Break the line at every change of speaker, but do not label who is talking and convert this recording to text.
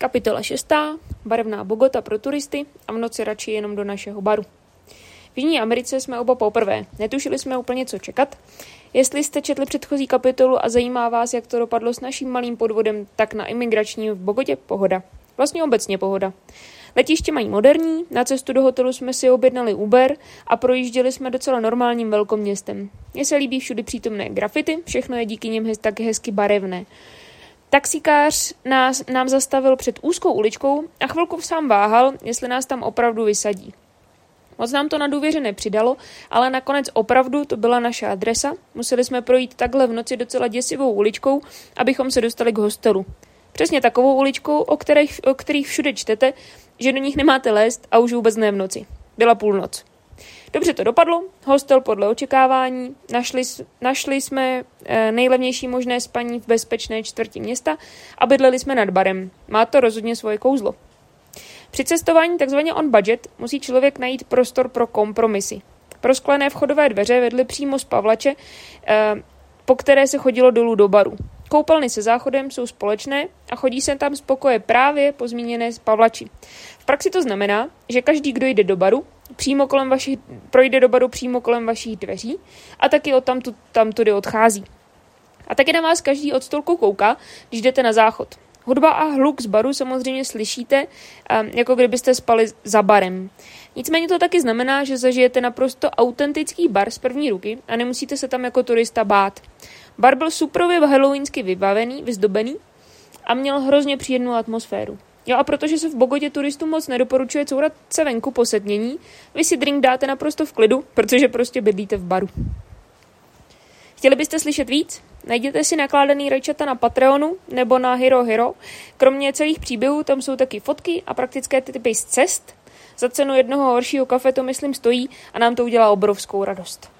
Kapitola 6. Barevná Bogota pro turisty a v noci radši jenom do našeho baru. V Jižní Americe jsme oba poprvé. Netušili jsme úplně, co čekat. Jestli jste četli předchozí kapitolu a zajímá vás, jak to dopadlo s naším malým podvodem, tak na imigrační v Bogotě pohoda. Vlastně obecně pohoda. Letiště mají moderní, na cestu do hotelu jsme si objednali Uber a projížděli jsme docela normálním velkoměstem. Mně se líbí všudy přítomné grafity, všechno je díky nim hez, taky hezky barevné. Taxikář nás, nám zastavil před úzkou uličkou a chvilku sám váhal, jestli nás tam opravdu vysadí. Moc nám to na důvěře nepřidalo, ale nakonec opravdu to byla naše adresa. Museli jsme projít takhle v noci docela děsivou uličkou, abychom se dostali k hostelu. Přesně takovou uličkou, o kterých, o kterých všude čtete, že do nich nemáte lézt a už vůbec ne v noci. Byla půlnoc. Dobře to dopadlo, hostel podle očekávání, našli, našli jsme e, nejlevnější možné spaní v bezpečné čtvrti města a bydleli jsme nad barem. Má to rozhodně svoje kouzlo. Při cestování takzvaně on budget musí člověk najít prostor pro kompromisy. Prosklené vchodové dveře vedly přímo z Pavlače, e, po které se chodilo dolů do baru. Koupelny se záchodem jsou společné a chodí se tam z pokoje právě po zmíněné Pavlači. V praxi to znamená, že každý, kdo jde do baru, přímo kolem vašich, projde do baru přímo kolem vašich dveří a taky od tamtu, tamtudy odchází. A taky na vás každý od stolku kouká, když jdete na záchod. Hudba a hluk z baru samozřejmě slyšíte, jako kdybyste spali za barem. Nicméně to taky znamená, že zažijete naprosto autentický bar z první ruky a nemusíte se tam jako turista bát. Bar byl suprově halloweensky vybavený, vyzdobený a měl hrozně příjemnou atmosféru. Jo a protože se v Bogotě turistům moc nedoporučuje courat se venku po setmění, vy si drink dáte naprosto v klidu, protože prostě bydlíte v baru. Chtěli byste slyšet víc? Najděte si nakládaný rajčata na Patreonu nebo na Hero Hero. Kromě celých příběhů tam jsou taky fotky a praktické typy z cest. Za cenu jednoho horšího kafe to myslím stojí a nám to udělá obrovskou radost.